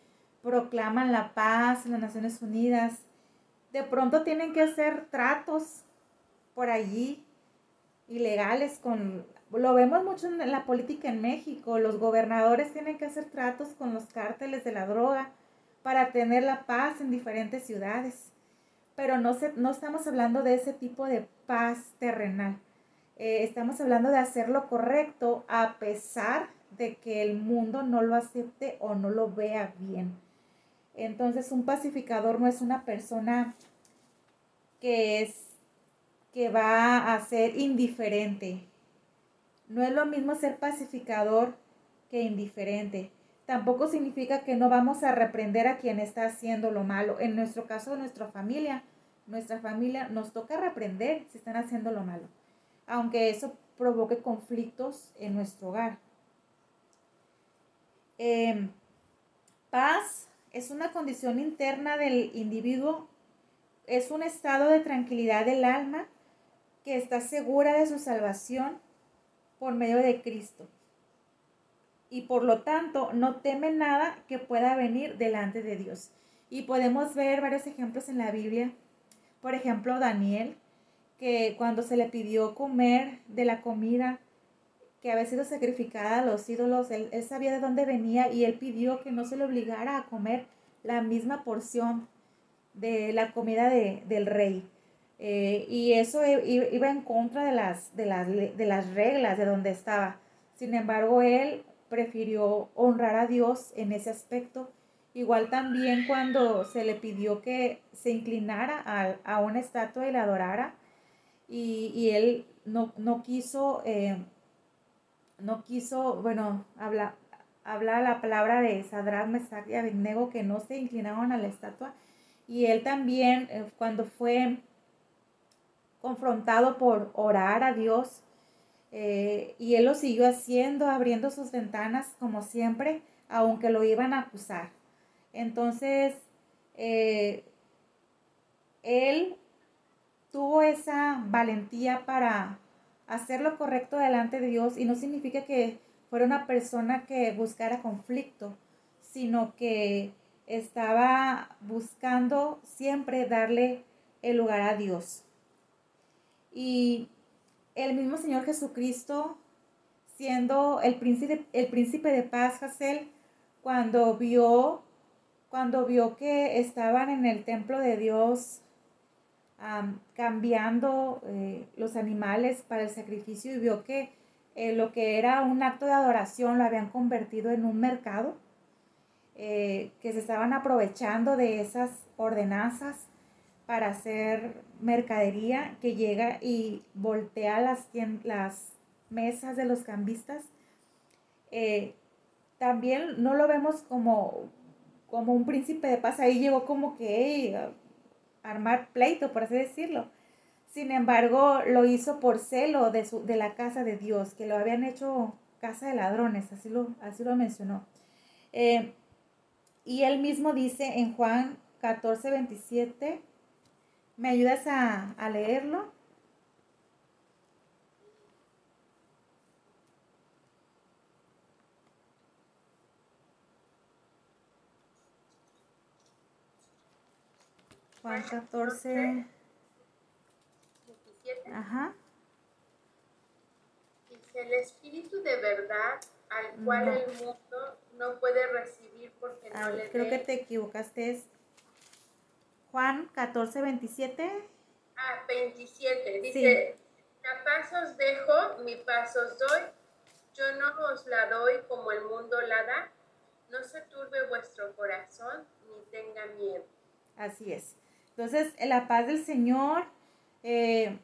Speaker 1: proclaman la paz en las Naciones Unidas. De pronto tienen que hacer tratos por allí ilegales con lo vemos mucho en la política en México, los gobernadores tienen que hacer tratos con los cárteles de la droga para tener la paz en diferentes ciudades. Pero no, se, no estamos hablando de ese tipo de paz terrenal. Eh, estamos hablando de hacer lo correcto a pesar de que el mundo no lo acepte o no lo vea bien. Entonces un pacificador no es una persona que es que va a ser indiferente. No es lo mismo ser pacificador que indiferente. Tampoco significa que no vamos a reprender a quien está haciendo lo malo. En nuestro caso, nuestra familia, nuestra familia nos toca reprender si están haciendo lo malo, aunque eso provoque conflictos en nuestro hogar. Em, paz es una condición interna del individuo, es un estado de tranquilidad del alma que está segura de su salvación por medio de Cristo. Y por lo tanto no teme nada que pueda venir delante de Dios. Y podemos ver varios ejemplos en la Biblia. Por ejemplo, Daniel, que cuando se le pidió comer de la comida que había sido sacrificada a los ídolos, él, sabía de dónde venía y él pidió que no se le obligara a comer la misma porción de la comida del rey. Eh, y eso iba en contra de las, de, las, de las reglas de donde estaba. Sin embargo, él prefirió honrar a Dios en ese aspecto. Igual también cuando se le pidió que se inclinara a, a una estatua y la adorara, y, y él no, no quiso eh, no quiso, bueno, habla, habla la palabra de Sadrach, Mesach y Abednego que no se inclinaron a la estatua. Y él también, eh, cuando fue confrontado por orar a Dios, eh, y él lo siguió haciendo, abriendo sus ventanas como siempre, aunque lo iban a acusar. Entonces, eh, él tuvo esa valentía para hacer lo correcto delante de Dios y no significa que fuera una persona que buscara conflicto, sino que estaba buscando siempre darle el lugar a Dios. Y el mismo Señor Jesucristo, siendo el príncipe, el príncipe de paz, Hazel, cuando vio, cuando vio que estaban en el templo de Dios cambiando eh, los animales para el sacrificio y vio que eh, lo que era un acto de adoración lo habían convertido en un mercado, eh, que se estaban aprovechando de esas ordenanzas para hacer mercadería que llega y voltea las, las mesas de los cambistas. también no lo vemos como, como un príncipe de paz, ahí llegó como que armar pleito, por así decirlo. Sin embargo, lo hizo por celo de, su, de la casa de Dios, que lo habían hecho casa de ladrones, así lo, así lo mencionó. Eh, y él mismo dice en Juan 14, 27, ¿me ayudas a, a leerlo? Juan 14. Ajá.
Speaker 2: Dice, el Espíritu de verdad al cual el mundo no puede recibir porque no le
Speaker 1: Creo que te equivocaste. Es Juan 14, 27.
Speaker 2: Ah, 27. Dice, a pasos dejo, mi pasos doy. Yo no os la doy como el mundo la da. No se turbe vuestro corazón ni tenga miedo.
Speaker 1: Así es. Entonces, la paz del Señor eh,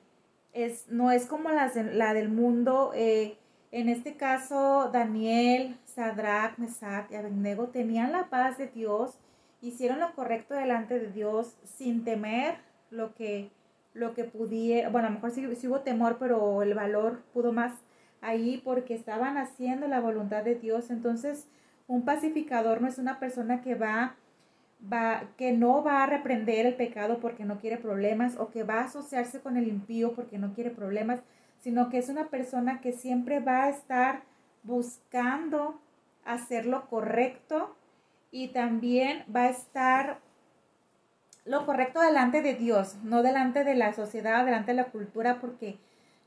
Speaker 1: es, no es como la, la del mundo. Eh, en este caso, Daniel, Sadrach, Mesach y Abednego tenían la paz de Dios hicieron lo correcto delante de Dios sin temer lo que, lo que pudiera, bueno, a lo mejor sí, hubo temor, pero el valor pudo más ahí porque estaban haciendo la voluntad de Dios. Entonces, un pacificador no es una persona que va, va, que no va a reprender el pecado porque no quiere problemas o que va a asociarse con el impío porque no quiere problemas, sino que es una persona que siempre va a estar buscando hacer lo correcto y también va a estar lo correcto delante de Dios, no delante de la sociedad, delante de la cultura, porque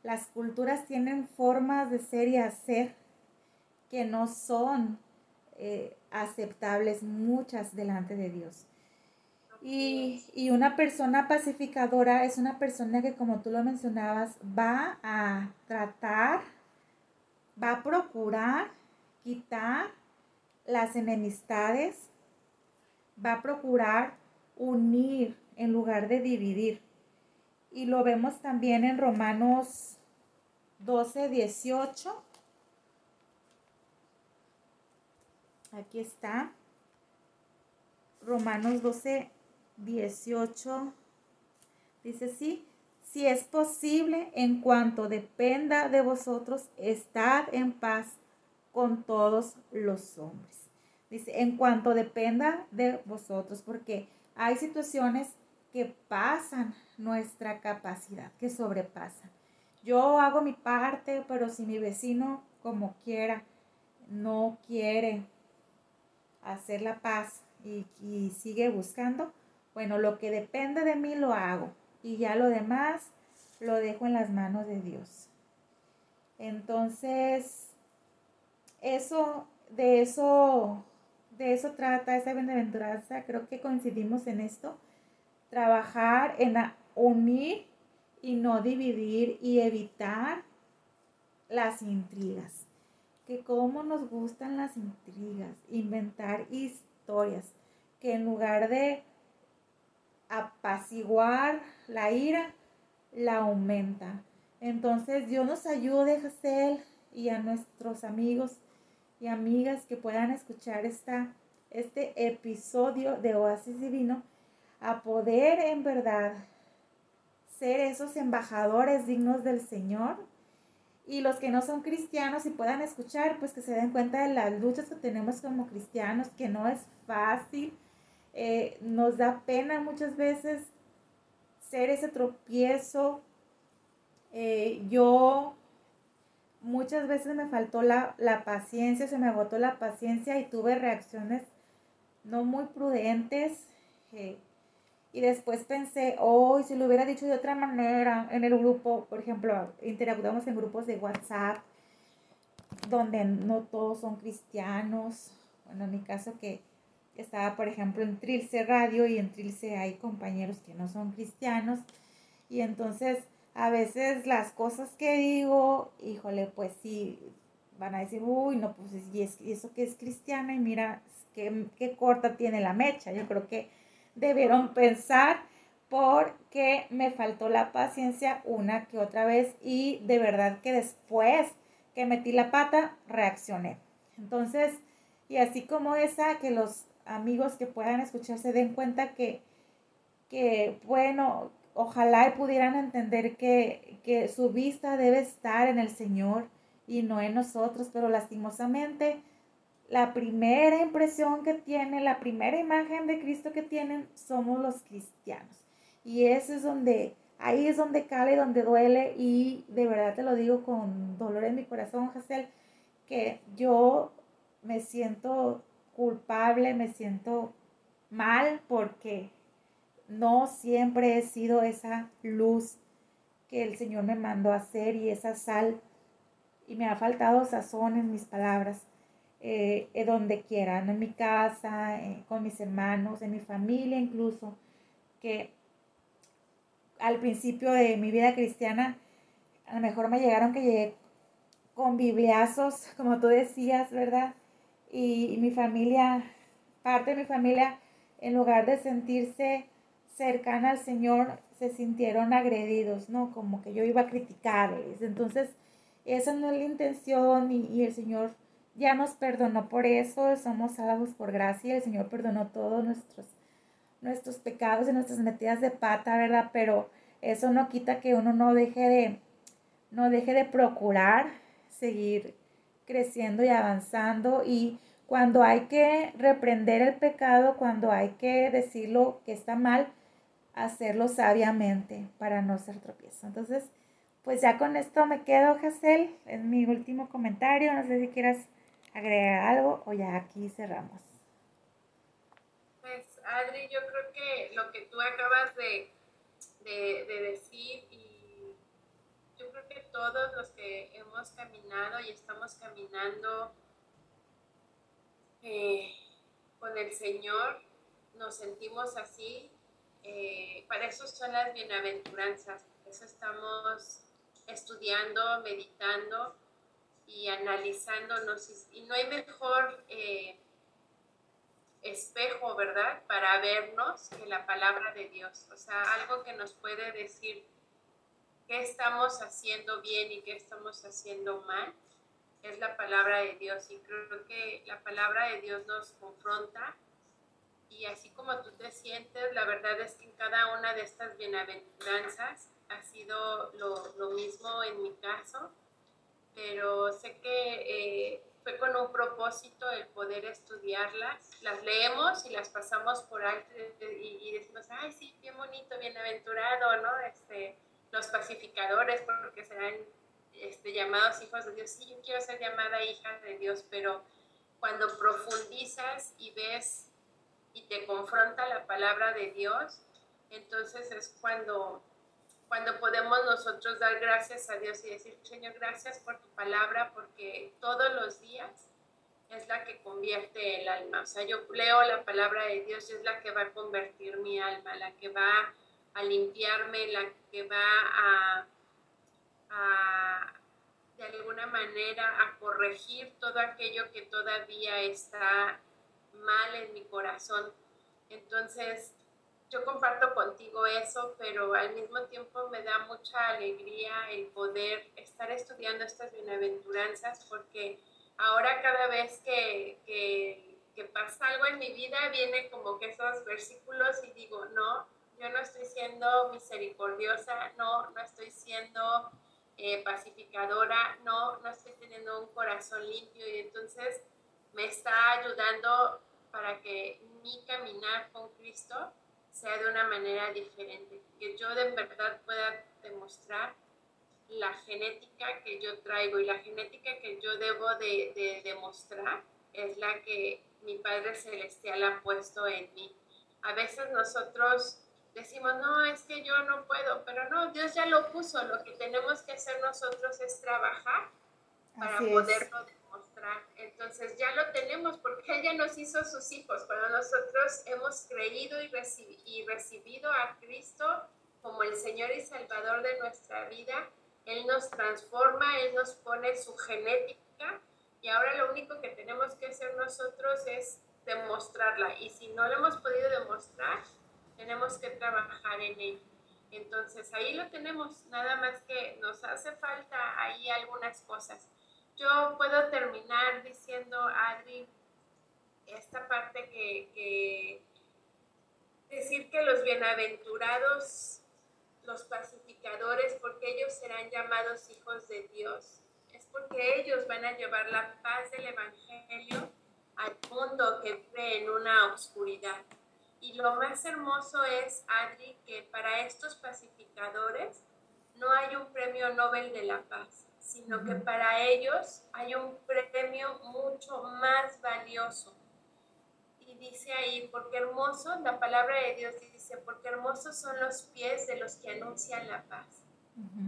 Speaker 1: las culturas tienen formas de ser y hacer que no son eh, aceptables muchas delante de Dios. Y, y, una persona pacificadora es una persona que, como tú lo mencionabas, va a tratar, va a procurar quitar las enemistades, va a procurar unir en lugar de dividir. Y lo vemos también en Romanos 12, 18. Aquí está. Romanos 12, 18. Dice sí, si es posible, en cuanto dependa de vosotros, estad en paz con todos los hombres. Dice, en cuanto dependa de vosotros, porque hay situaciones que pasan nuestra capacidad, que sobrepasan. Yo hago mi parte, pero si mi vecino, como quiera, no quiere hacer la paz y, sigue buscando, bueno, lo que depende de mí lo hago y ya lo demás lo dejo en las manos de Dios. Entonces, eso, de eso, de eso trata esa bienaventuranza. Creo que coincidimos en esto. Trabajar en unir y no dividir y evitar las intrigas. Que como nos gustan las intrigas, inventar historias, que en lugar de apaciguar la ira, la aumenta. Entonces Dios nos ayude, Hazel, y a nuestros amigos y amigas que puedan escuchar esta, este episodio de Oasis Divino a poder en verdad ser esos embajadores dignos del Señor y los que no son cristianos y puedan escuchar, pues que se den cuenta de las luchas que tenemos como cristianos, que no es fácil, eh, nos da pena muchas veces ser ese tropiezo. Eh, yo muchas veces me faltó la, paciencia, se me agotó la paciencia y tuve reacciones no muy prudentes. Eh, y después pensé, oh, si lo hubiera dicho de otra manera en el grupo, por ejemplo, interactuamos en grupos de WhatsApp, donde no todos son cristianos. Bueno, en mi caso que estaba, por ejemplo, en Trilce Radio y en Trilce hay compañeros que no son cristianos. Y entonces a veces las cosas que digo, híjole, pues sí, van a decir, uy, no, pues y, es, eso que es cristiana y mira qué, qué corta tiene la mecha. Yo creo que debieron pensar porque me faltó la paciencia una que otra vez y de verdad que después que metí la pata, reaccioné. Entonces, y así como esa, que los amigos que puedan escuchar se den cuenta que, que bueno, ojalá pudieran entender que, que su vista debe estar en el Señor y no en nosotros, pero lastimosamente la primera impresión que tienen, la primera imagen de Cristo que tienen somos los cristianos. Y eso es donde, ahí es donde cale, donde duele y de verdad te lo digo con dolor en mi corazón, Hazel, que yo me siento culpable, me siento mal porque no siempre he sido esa luz que el Señor me mandó a hacer y esa sal. Y me ha faltado sazón en mis palabras, eh, donde quiera, en mi casa, eh, con mis hermanos, en mi familia incluso, que al principio de mi vida cristiana, a lo mejor me llegaron que llegué con bibliazos, como tú decías, ¿verdad? Y, y mi familia, parte de mi familia, en lugar de sentirse cercana al Señor se sintieron agredidos, ¿no? Como que yo iba a criticarles. Entonces, esa no es la intención y, el Señor ya nos perdonó por eso, somos salvos por gracia, el Señor perdonó todos nuestros, nuestros pecados y nuestras metidas de pata, ¿verdad? Pero eso no quita que uno no deje de, no deje de procurar seguir creciendo y avanzando y cuando hay que reprender el pecado, cuando hay que decirlo que está mal, hacerlo sabiamente para no ser tropiezo. Entonces, pues ya con esto me quedo, Hazel, es mi último comentario, no sé si quieras agregar algo o ya aquí cerramos.
Speaker 2: Pues Adri, yo creo que lo que tú acabas de, de decir y yo creo que todos los que hemos caminado y estamos caminando eh, con el Señor nos sentimos así. Eh, para eso son las bienaventuranzas, eso estamos estudiando, meditando y analizándonos. Y, no hay mejor eh, espejo, ¿verdad?, para vernos que la palabra de Dios. O sea, algo que nos puede decir qué estamos haciendo bien y qué estamos haciendo mal es la palabra de Dios y creo que la palabra de Dios nos confronta y así como tú te sientes, la verdad es que en cada una de estas bienaventuranzas ha sido lo, mismo en mi caso, pero sé que eh, fue con un propósito el poder estudiarlas. Las leemos y las pasamos por alto y, y decimos, ay, sí, qué bonito, bienaventurado, ¿no? Este, los pacificadores, porque serán este, llamados hijos de Dios. Sí, yo quiero ser llamada hija de Dios, pero cuando profundizas y ves y te confronta la palabra de Dios, entonces es cuando, cuando podemos nosotros dar gracias a Dios y decir, Señor, gracias por tu palabra, porque todos los días es la que convierte el alma. O sea, yo leo la palabra de Dios y es la que va a convertir mi alma, la que va a limpiarme, la que va a de alguna manera, a corregir todo aquello que todavía está mal en mi corazón. Entonces, yo comparto contigo eso, pero al mismo tiempo me da mucha alegría el poder estar estudiando estas bienaventuranzas porque ahora cada vez que, que, pasa algo en mi vida viene como que esos versículos y digo, no, yo no estoy siendo misericordiosa, no, no estoy siendo eh, pacificadora, no, no estoy teniendo un corazón limpio y entonces me está ayudando para que mi caminar con Cristo sea de una manera diferente, que yo de verdad pueda demostrar la genética que yo traigo y la genética que yo debo de, de demostrar es la que mi Padre Celestial ha puesto en mí. A veces nosotros decimos, no, es que yo no puedo, pero no, Dios ya lo puso, lo que tenemos que hacer nosotros es trabajar para poderlo Entonces ya lo tenemos porque ella nos hizo sus hijos. Cuando nosotros hemos creído y, y recibido a Cristo como el Señor y Salvador de nuestra vida, Él nos transforma, Él nos pone su genética y ahora lo único que tenemos que hacer nosotros es demostrarla. Y si no lo hemos podido demostrar, tenemos que trabajar en ello. Entonces ahí lo tenemos, nada más que nos hace falta ahí algunas cosas. Yo puedo terminar diciendo, Adri, esta parte que, que decir que los bienaventurados, los pacificadores, porque ellos serán llamados hijos de Dios, es porque ellos van a llevar la paz del Evangelio al mundo que vive en una oscuridad. Y lo más hermoso es, Adri, que para estos pacificadores no hay un premio Nobel de la Paz, sino que para ellos hay un premio mucho más valioso. Y dice ahí, porque hermoso, la palabra de Dios dice, porque hermosos son los pies de los que anuncian la paz.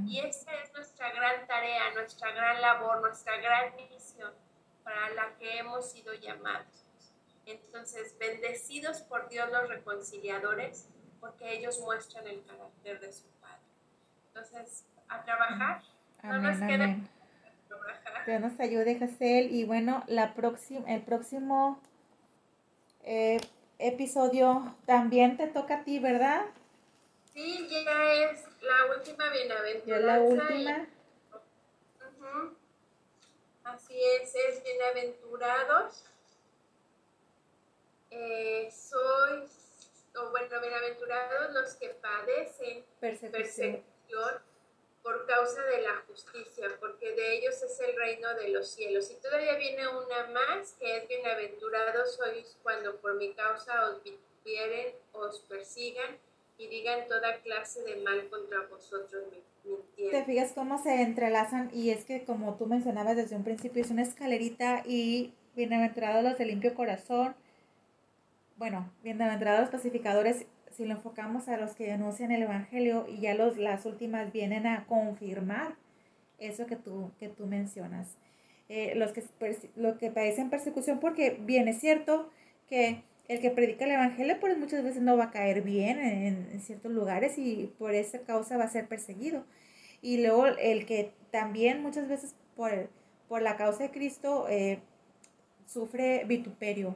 Speaker 2: Y esa es nuestra gran tarea, nuestra gran labor, nuestra gran misión para la que hemos sido llamados. Entonces, bendecidos por Dios los reconciliadores, porque ellos muestran el carácter de su Padre. Entonces, a trabajar. No nos queda
Speaker 1: Dios nos ayude, Jacel. Y bueno, la próxima, el próximo eh, episodio también te toca a ti, ¿verdad?
Speaker 2: Sí, ya es la última bienaventuranza.
Speaker 1: Ya la última.
Speaker 2: sí es, es bienaventurados. Eh, sois, o bueno, bienaventurados los que padecen persecución por causa de la justicia, porque de ellos es el reino de los cielos. Y todavía viene una más, que es bienaventurados sois cuando por mi causa os vieren, os persigan y digan toda clase de mal contra vosotros.
Speaker 1: Te fijas cómo se entrelazan y es que como tú mencionabas desde un principio es una escalerita y bienaventurados los de limpio corazón. Bueno, bienaventurados los pacificadores si lo enfocamos a los que denuncian el Evangelio y ya los, las últimas vienen a confirmar eso que tú, que tú mencionas. Eh, los, que, los que padecen persecución, porque bien es cierto que el que predica el Evangelio pues muchas veces no va a caer bien en, ciertos lugares y por esa causa va a ser perseguido. Y luego el que también muchas veces por, por la causa de Cristo eh, sufre vituperio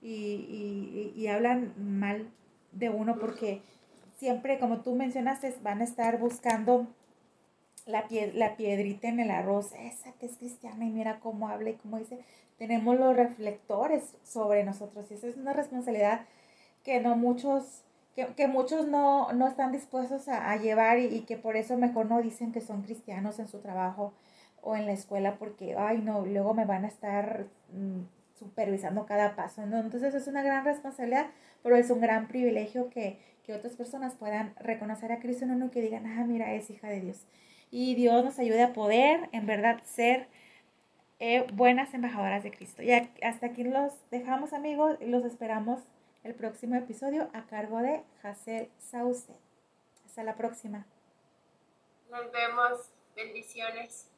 Speaker 1: y, y, y hablan mal de uno porque siempre, como tú mencionaste, van a estar buscando la, la piedrita en el arroz, esa que es cristiana y mira cómo habla y cómo dice, tenemos los reflectores sobre nosotros y esa es una responsabilidad que no muchos, que, muchos no, no, están dispuestos a, llevar y, que por eso mejor no dicen que son cristianos en su trabajo o en la escuela porque, ay no, luego me van a estar mm, supervisando cada paso, ¿no? Entonces es una gran responsabilidad pero es un gran privilegio que, otras personas puedan reconocer a Cristo en uno y que digan, ah, mira, es hija de Dios. Y Dios nos ayude a poder, en verdad, ser eh, buenas embajadoras de Cristo. Y hasta aquí los dejamos, amigos, y los esperamos el próximo episodio a cargo de Hazel Sauce. Hasta la próxima.
Speaker 2: Nos vemos. Bendiciones.